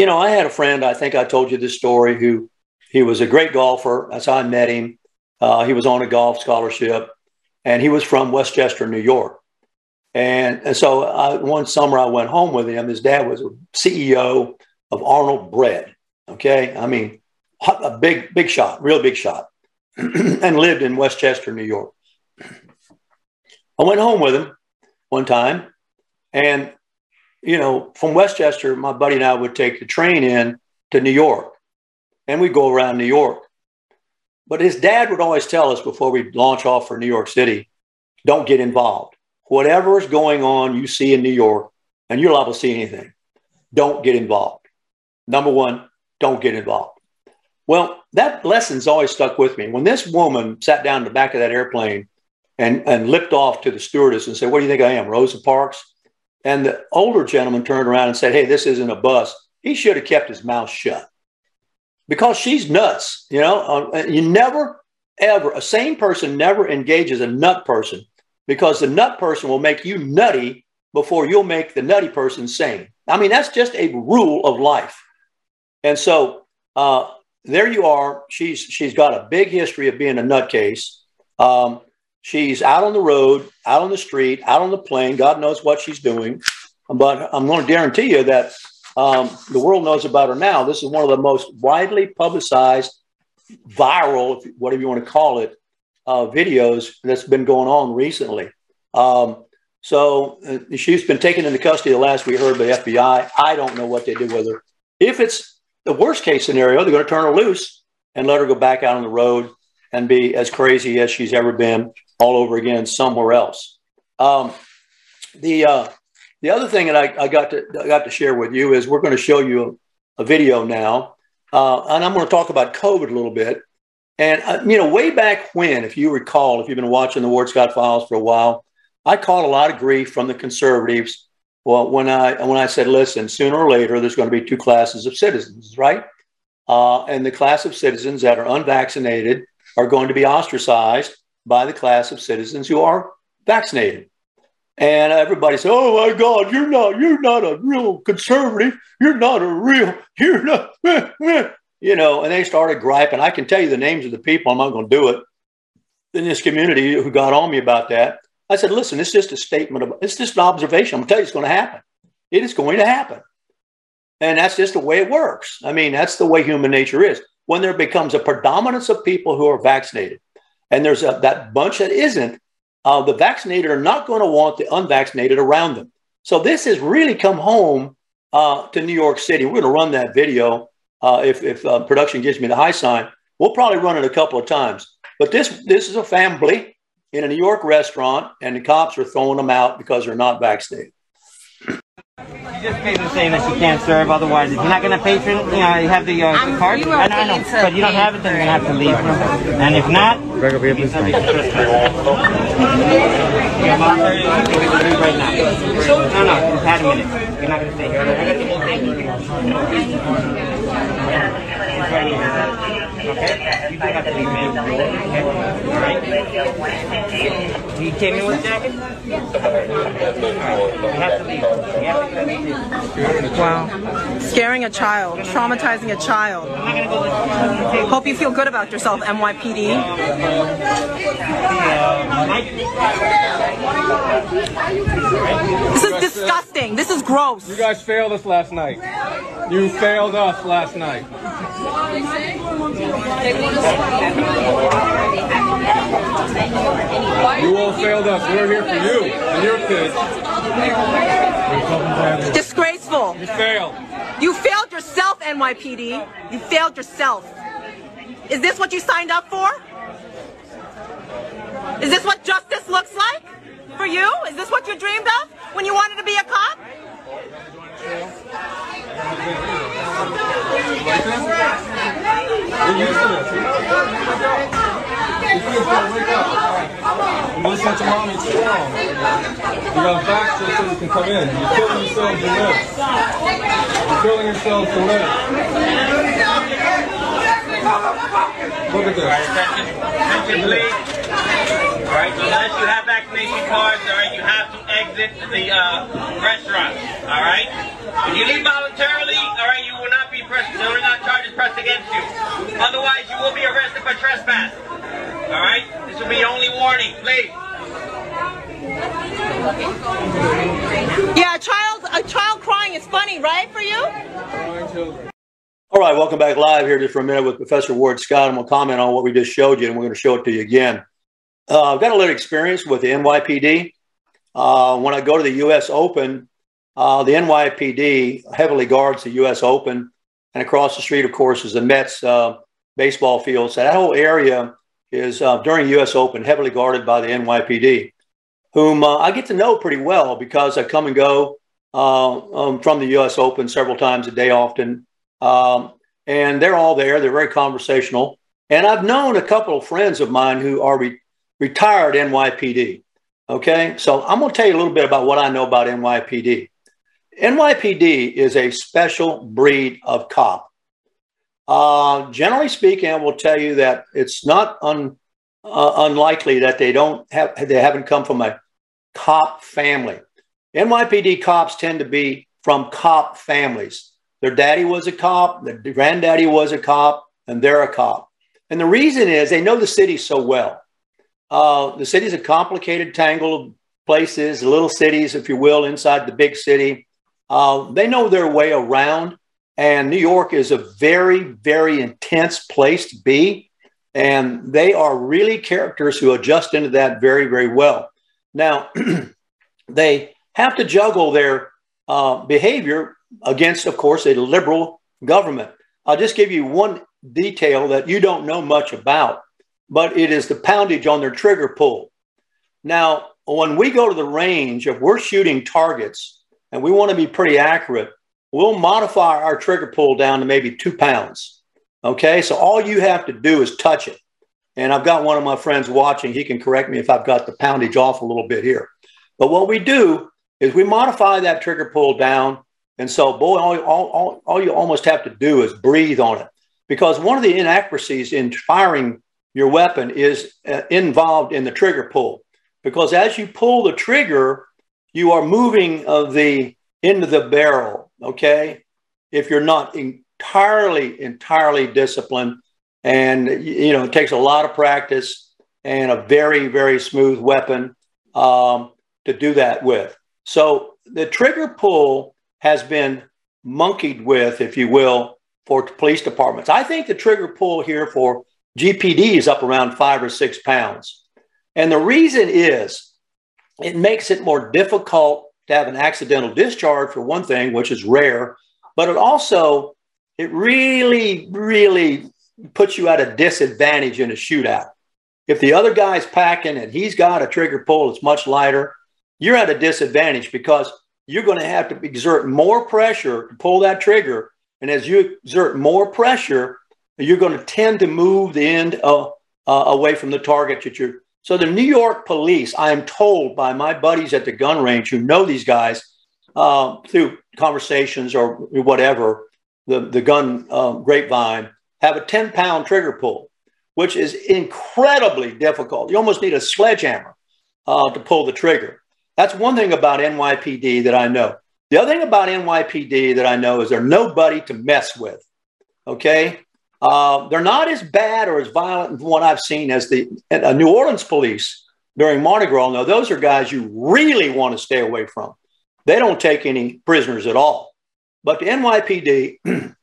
know, I had a friend, I think I told you this story, who he was a great golfer. That's how I met him. Uh, he was on a golf scholarship and he was from Westchester, New York. And, and so I, one summer I went home with him. His dad was a CEO of Arnold Bread. Okay. I mean, a big, big shot, real big shot, and lived in Westchester, New York. I went home with him one time and you know, from Westchester, my buddy and I would take the train in to New York and we'd go around New York. But his dad would always tell us before we launch off for New York City don't get involved. Whatever is going on you see in New York, and you're liable to see anything, don't get involved. Number one, don't get involved. Well, that lesson's always stuck with me. When this woman sat down in the back of that airplane and, and lipped off to the stewardess and said, What do you think I am, Rosa Parks? And the older gentleman turned around and said, Hey, this isn't a bus. He should have kept his mouth shut because she's nuts. You know, uh, you never, ever, a sane person never engages a nut person because the nut person will make you nutty before you'll make the nutty person sane. I mean, that's just a rule of life. And so uh, there you are. She's she's got a big history of being a nutcase. Um, She's out on the road, out on the street, out on the plane. God knows what she's doing. But I'm going to guarantee you that um, the world knows about her now. This is one of the most widely publicized, viral, whatever you want to call it, uh, videos that's been going on recently. Um, so uh, she's been taken into custody the last we heard by the FBI. I don't know what they did with her. If it's the worst case scenario, they're going to turn her loose and let her go back out on the road and be as crazy as she's ever been all over again somewhere else. Um, the uh, the other thing that I, I, got to I got to share with you is we're going to show you a, a video now, uh, and I'm going to talk about COVID a little bit. And uh, you know, way back when, if you recall, if you've been watching the Ward Scott Files for a while, I caught a lot of grief from the conservatives. Well, when I when I said, listen, sooner or later, there's going to be two classes of citizens, right? Uh, and the class of citizens that are unvaccinated are going to be ostracized by the class of citizens who are vaccinated. And everybody said, "Oh my God, you're not you're not a real conservative. You're not a real you're not." you know, and they started griping. I can tell you the names of the people. I'm not going to do it in this community who got on me about that. I said, "Listen, it's just a statement of it's just an observation. I'm to tell you, it's going to happen. It is going to happen, and that's just the way it works. I mean, that's the way human nature is. When there becomes a predominance of people who are vaccinated." and there's a, that bunch that isn't, uh, the vaccinated are not going to want the unvaccinated around them. So this has really come home uh, to New York City. We're going to run that video uh, if, if uh, production gives me the high sign. We'll probably run it a couple of times. But this this is a family in a New York restaurant, and the cops are throwing them out because they're not vaccinated You just basically saying that you can't serve. Otherwise, if you're not going to patron, you know, you have the, uh, the card. I know, I know. But you don't have it, then you're going to have to leave. And if not, you're going to have to leave. No, no, just had a minute. You're not going to stay here. Okay? You do have to leave, man. Okay? All right? You came in with jacket? Yes. You have to leave. You have to leave. Wow. Scaring a child, traumatizing a child. Hope you feel good about yourself, NYPD. This is disgusting. This is gross. You guys failed us last night. You failed us last night. You all failed us. We're here for you and your kids. Disgraceful. You failed. You failed yourself, NYPD. You failed yourself. Is this what you signed up for? Is this what justice looks like for you? Is this what you dreamed of when you wanted to be a cop? To this. Gotta wake up. You listen to mommy. You back so you can come in. You're killing yourselves to live. You're killing yourselves to live. Look at this. All right, unless you have vaccination cards, all right, you have to exit the uh, restaurant. All right. If you leave voluntarily, all right, you will not be pressed. There are not charges pressed against you. Otherwise, you will be arrested for trespass. All right. This will be your only warning, please. Yeah, a child, a child crying is funny, right, for you? All right, welcome back live here just for a minute with Professor Ward Scott. I'm going to comment on what we just showed you, and we're going to show it to you again. Uh, I've got a little experience with the NYPD. Uh, when I go to the U.S. Open, uh, the NYPD heavily guards the U.S. Open, and across the street, of course, is the Mets uh, baseball field. So that whole area is uh, during U.S. Open heavily guarded by the NYPD, whom uh, I get to know pretty well because I come and go um, from the U.S. Open several times a day, often. Um, and they're all there. They're very conversational. And I've known a couple of friends of mine who are re- retired NYPD. Okay. So I'm going to tell you a little bit about what I know about NYPD. NYPD is a special breed of cop. Uh, generally speaking, I will tell you that it's not un, uh, unlikely that they don't have they haven't come from a cop family. NYPD cops tend to be from cop families. Their daddy was a cop, their granddaddy was a cop, and they're a cop. And the reason is they know the city so well. Uh, the city's a complicated tangle of places, little cities, if you will, inside the big city. Uh, they know their way around. And New York is a very, very intense place to be. And they are really characters who adjust into that very, very well. Now, they have to juggle their uh, behavior against, of course, a liberal government. I'll just give you one detail that you don't know much about, but it is the poundage on their trigger pull. Now, when we go to the range, if we're shooting targets and we want to be pretty accurate, we'll modify our trigger pull down to maybe two pounds. Okay, so all you have to do is touch it. And I've got one of my friends watching. He can correct me if I've got the poundage off a little bit here. But what we do is we modify that trigger pull down. And so, boy, all, all, all you almost have to do is breathe on it. Because one of the inaccuracies in firing your weapon is uh, involved in the trigger pull. Because as you pull the trigger, you are moving of the into the barrel. Okay, if you're not entirely entirely disciplined, and you know it takes a lot of practice and a very very smooth weapon um, to do that with. So the trigger pull has been monkeyed with, if you will, for police departments. I think the trigger pull here for GPD is up around five or six pounds. And the reason is it makes it more difficult to have an accidental discharge for one thing, which is rare, but it also it really, really puts you at a disadvantage in a shootout. If the other guy's packing and he's got a trigger pull that's much lighter, you're at a disadvantage because you're going to have to exert more pressure to pull that trigger. And as you exert more pressure, you're going to tend to move the end uh, uh, away from the target that you're. So the New York police, I am told by my buddies at the gun range who know these guys uh, through conversations or whatever, the, the gun um, grapevine, have a 10 pound trigger pull, which is incredibly difficult. You almost need a sledgehammer uh, to pull the trigger. That's one thing about NYPD that I know. The other thing about NYPD that I know is they're nobody to mess with. Okay. Uh, they're not as bad or as violent from what I've seen as the uh, New Orleans police during Mardi Gras. No, those are guys you really want to stay away from. They don't take any prisoners at all. But the NYPD,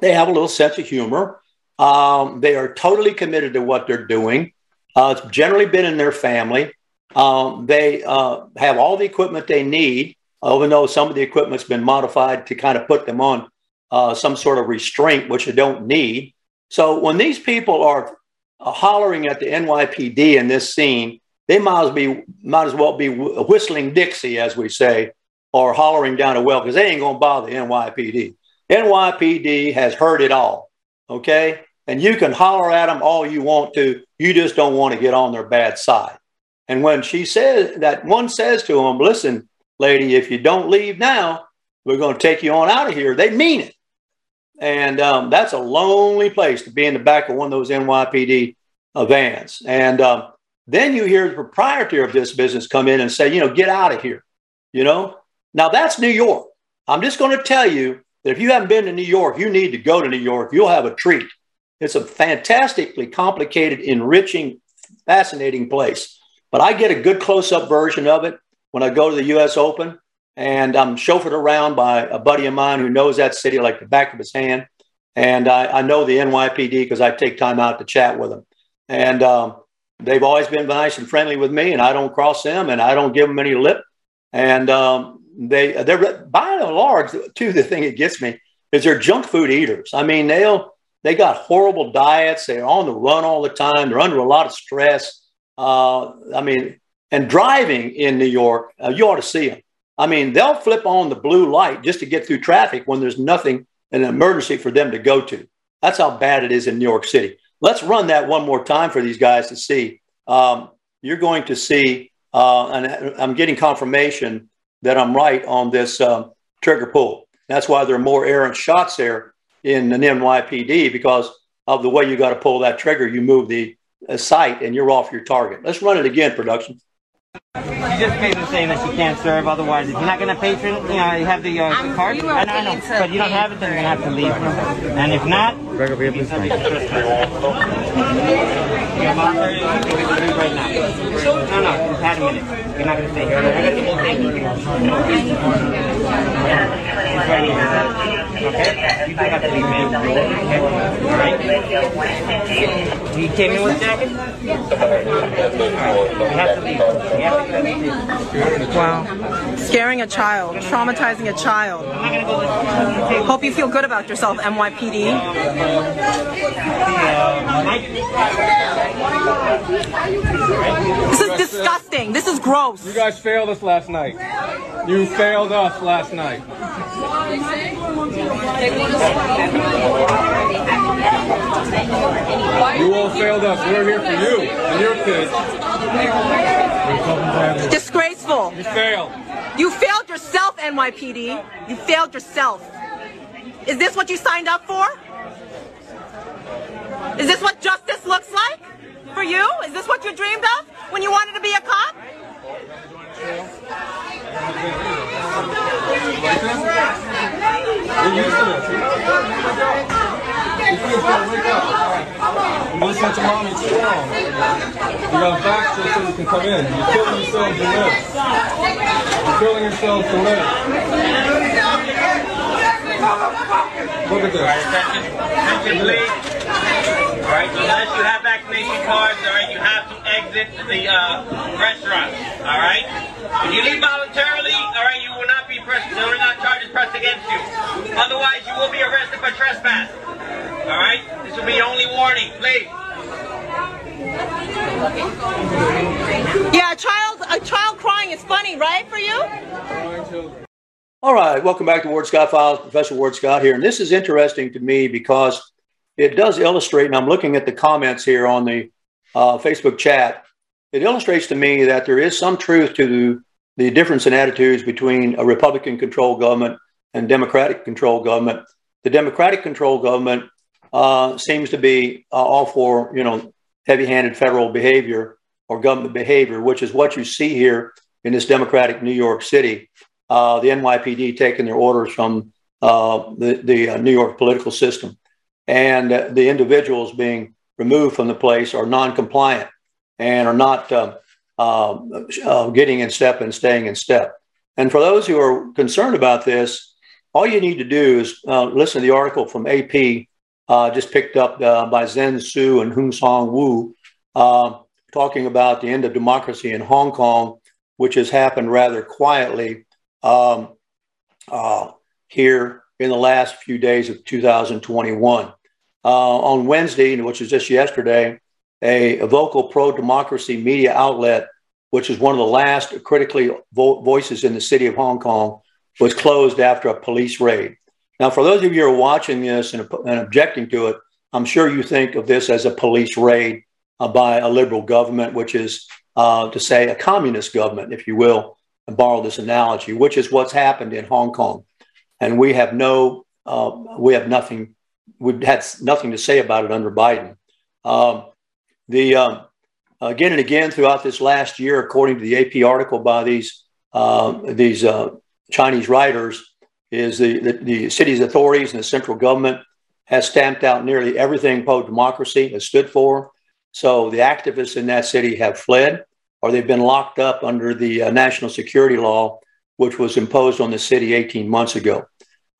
they have a little sense of humor. Um, they are totally committed to what they're doing. Uh, it's generally been in their family. Um, they uh, have all the equipment they need, even though some of the equipment's been modified to kind of put them on uh, some sort of restraint, which they don't need. So when these people are uh, hollering at the NYPD in this scene, they might as, be, might as well be whistling Dixie, as we say, or hollering down a well, because they ain't going to bother the NYPD. NYPD has heard it all, okay? And you can holler at them all you want to. You just don't want to get on their bad side. And when she says that one says to them, listen, lady, if you don't leave now, we're going to take you on out of here. They mean it. And um, that's a lonely place to be in the back of one of those NYPD uh, vans. And um, then you hear the proprietor of this business come in and say, you know, get out of here. You know, now that's New York. I'm just going to tell you that if you haven't been to New York, you need to go to New York. You'll have a treat. It's a fantastically complicated, enriching, fascinating place. But I get a good close up version of it when I go to the US Open. And I'm chauffeured around by a buddy of mine who knows that city like the back of his hand. And I, I know the NYPD because I take time out to chat with them. And um, they've always been nice and friendly with me, and I don't cross them and I don't give them any lip. And um, they, they're by and large, too, the thing that gets me is they're junk food eaters. I mean, they'll, they got horrible diets. They're on the run all the time. They're under a lot of stress. Uh, I mean, and driving in New York, uh, you ought to see them. I mean, they'll flip on the blue light just to get through traffic when there's nothing, an emergency for them to go to. That's how bad it is in New York City. Let's run that one more time for these guys to see. Um, you're going to see, uh, and I'm getting confirmation that I'm right on this um, trigger pull. That's why there are more errant shots there in the NYPD because of the way you got to pull that trigger. You move the uh, sight and you're off your target. Let's run it again, production. You just paid saying that you can't serve. Otherwise, if you're not going to patron, you know, you have the, uh, the card. I know, I know. But you don't have it, then you're going to have to leave. And if not, you're going to be right now. No, no, just had a minute. You're not going to stay here. Okay? You have to? You came in with jacket? Wow. Scaring a child, traumatizing a child. Hope you feel good about yourself, NYPD. This is disgusting. This is gross. You guys failed us last night. You failed us last night. You all failed us. We're here for you and your kids. Disgraceful. You failed. You failed yourself, NYPD. You failed yourself. Is this what you signed up for? Is this what justice looks like for you? Is this what you dreamed of when you wanted to be a cop? You kids gotta wake up. You listen to mommy strong. You gotta back so you can come in. You're killing yourselves to live. You're killing yourselves to live. Look at this. Attention, please. All right, unless you have vaccination cards, all right, you have to exit the uh, restaurant. All right. If you leave voluntarily, all right, you will not be pressed. There are not charges pressed against you. Otherwise, you will be arrested for trespass. All right? This will be your only warning, please. Yeah, a child, a child crying is funny, right, for you? All right, welcome back to Ward Scott Files. Professor Ward Scott here. And this is interesting to me because it does illustrate, and I'm looking at the comments here on the uh, Facebook chat. It illustrates to me that there is some truth to the difference in attitudes between a Republican controlled government and Democratic controlled government. The Democratic controlled government uh, seems to be uh, all for you know heavy-handed federal behavior or government behavior, which is what you see here in this democratic New York City. Uh, the NYPD taking their orders from uh, the, the uh, New York political system. And the individuals being removed from the place are non compliant and are not uh, uh, getting in step and staying in step. And for those who are concerned about this, all you need to do is listen to the article from AP, just picked up by Zen Soo and Hung Song Wu, talking about the end of democracy in Hong Kong, which has happened rather quietly um, uh, here in the last few days of 2021. Uh, on Wednesday, which was just yesterday, a, a vocal pro democracy media outlet, which is one of the last critically vo- voices in the city of Hong Kong, was closed after a police raid. Now, for those of you who are watching this and, and objecting to it, I'm sure you think of this as a police raid uh, by a liberal government, which is uh, to say a communist government, if you will, borrow this analogy, which is what's happened in Hong Kong. And we have no, uh, we have nothing, we've had nothing to say about it under Biden. Um, the um, again and again throughout this last year, according to the AP article by these uh, these uh, Chinese writers, is the, the, the city's authorities and the central government has stamped out nearly everything pro democracy has stood for. So the activists in that city have fled or they've been locked up under the uh, national security law, which was imposed on the city 18 months ago.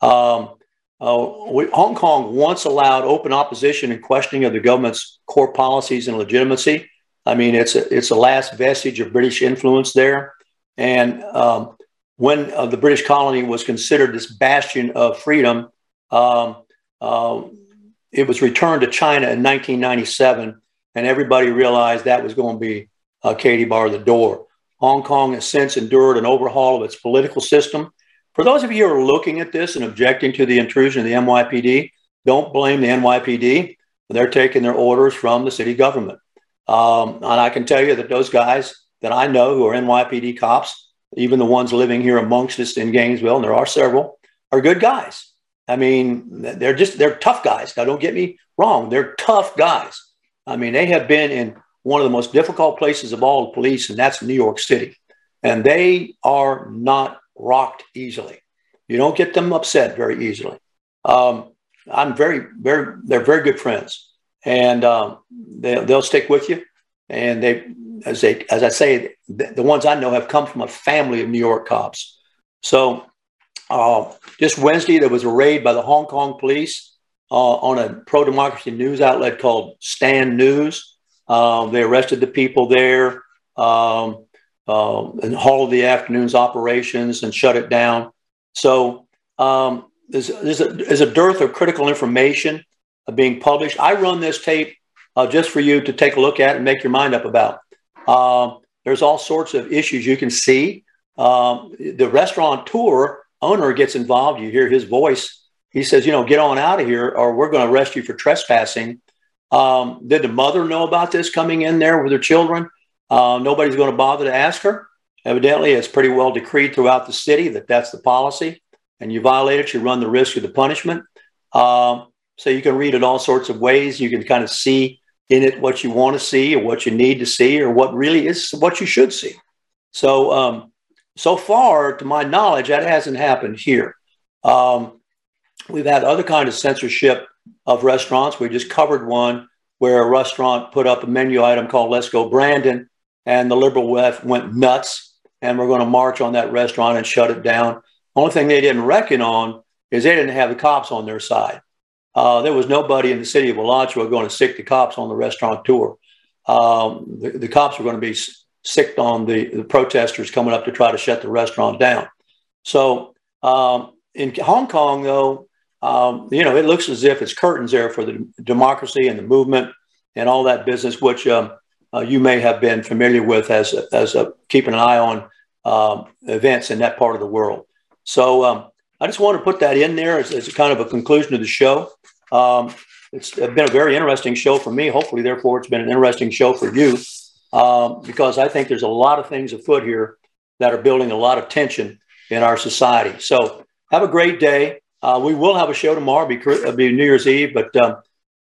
Um, uh, we, Hong Kong once allowed open opposition and questioning of the government's core policies and legitimacy. I mean, it's a, it's the last vestige of British influence there. And um, when uh, the British colony was considered this bastion of freedom, um, uh, it was returned to China in 1997, and everybody realized that was going to be uh, Katie bar the door. Hong Kong has since endured an overhaul of its political system. For those of you who are looking at this and objecting to the intrusion of the NYPD, don't blame the NYPD. They're taking their orders from the city government. Um, and I can tell you that those guys that I know who are NYPD cops, even the ones living here amongst us in Gainesville, and there are several, are good guys. I mean, they're just, they're tough guys. Now, don't get me wrong. They're tough guys. I mean, they have been in one of the most difficult places of all to police, and that's New York City. And they are not rocked easily. You don't get them upset very easily. Um, I'm very, very, they're very good friends, and um, they, they'll stick with you. And they, as they, as I say, the, the, ones I know have come from a family of New York cops. So, uh, just Wednesday there was a raid by the Hong Kong police uh, on a pro-democracy news outlet called Stand News. Um, they arrested the people there um, uh, and halted the afternoon's operations and shut it down. So um, there's, there's, a, there's, a, dearth of critical information being published. I run this tape uh, just for you to take a look at and make your mind up about. Um, there's all sorts of issues you can see. Um, the restaurateur owner gets involved. You hear his voice. He says, you know, get on out of here or we're going to arrest you for trespassing. Um, did the mother know about this coming in there with her children? Uh, nobody's going to bother to ask her. Evidently, it's pretty well decreed throughout the city that that's the policy, and you violate it, you run the risk of the punishment. Um, so you can read it all sorts of ways. You can kind of see in it what you want to see, or what you need to see, or what really is what you should see. So, um, so far, to my knowledge, that hasn't happened here. Um, we've had other kind of censorship of restaurants. We just covered one where a restaurant put up a menu item called Let's Go Brandon, and the liberal left went nuts, and we're going to march on that restaurant and shut it down. Only thing they didn't reckon on is they didn't have the cops on their side. Uh, there was nobody in the city of Alachua going to sick the cops on the restaurateur. Um, the, the, cops were going to be sicked on the, the, protesters coming up to try to shut the restaurant down. So um, in Hong Kong, though, um, you know, it looks as if it's curtains there for the democracy and the movement and all that business, which um, uh, you may have been familiar with as as a, keeping an eye on um, events in that part of the world. So um, I just want to put that in there as, as, kind of a conclusion to the show. Um, it's been a very interesting show for me. Hopefully, therefore, it's been an interesting show for you um, because I think there's a lot of things afoot here that are building a lot of tension in our society. So have a great day. Uh, we will have a show tomorrow. Be, be New Year's Eve, but um,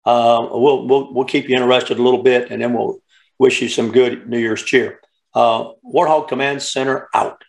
uh, we'll, we'll we'll keep you interested a little bit, and then we'll wish you some good New Year's cheer. Uh, Warthog Command Center out.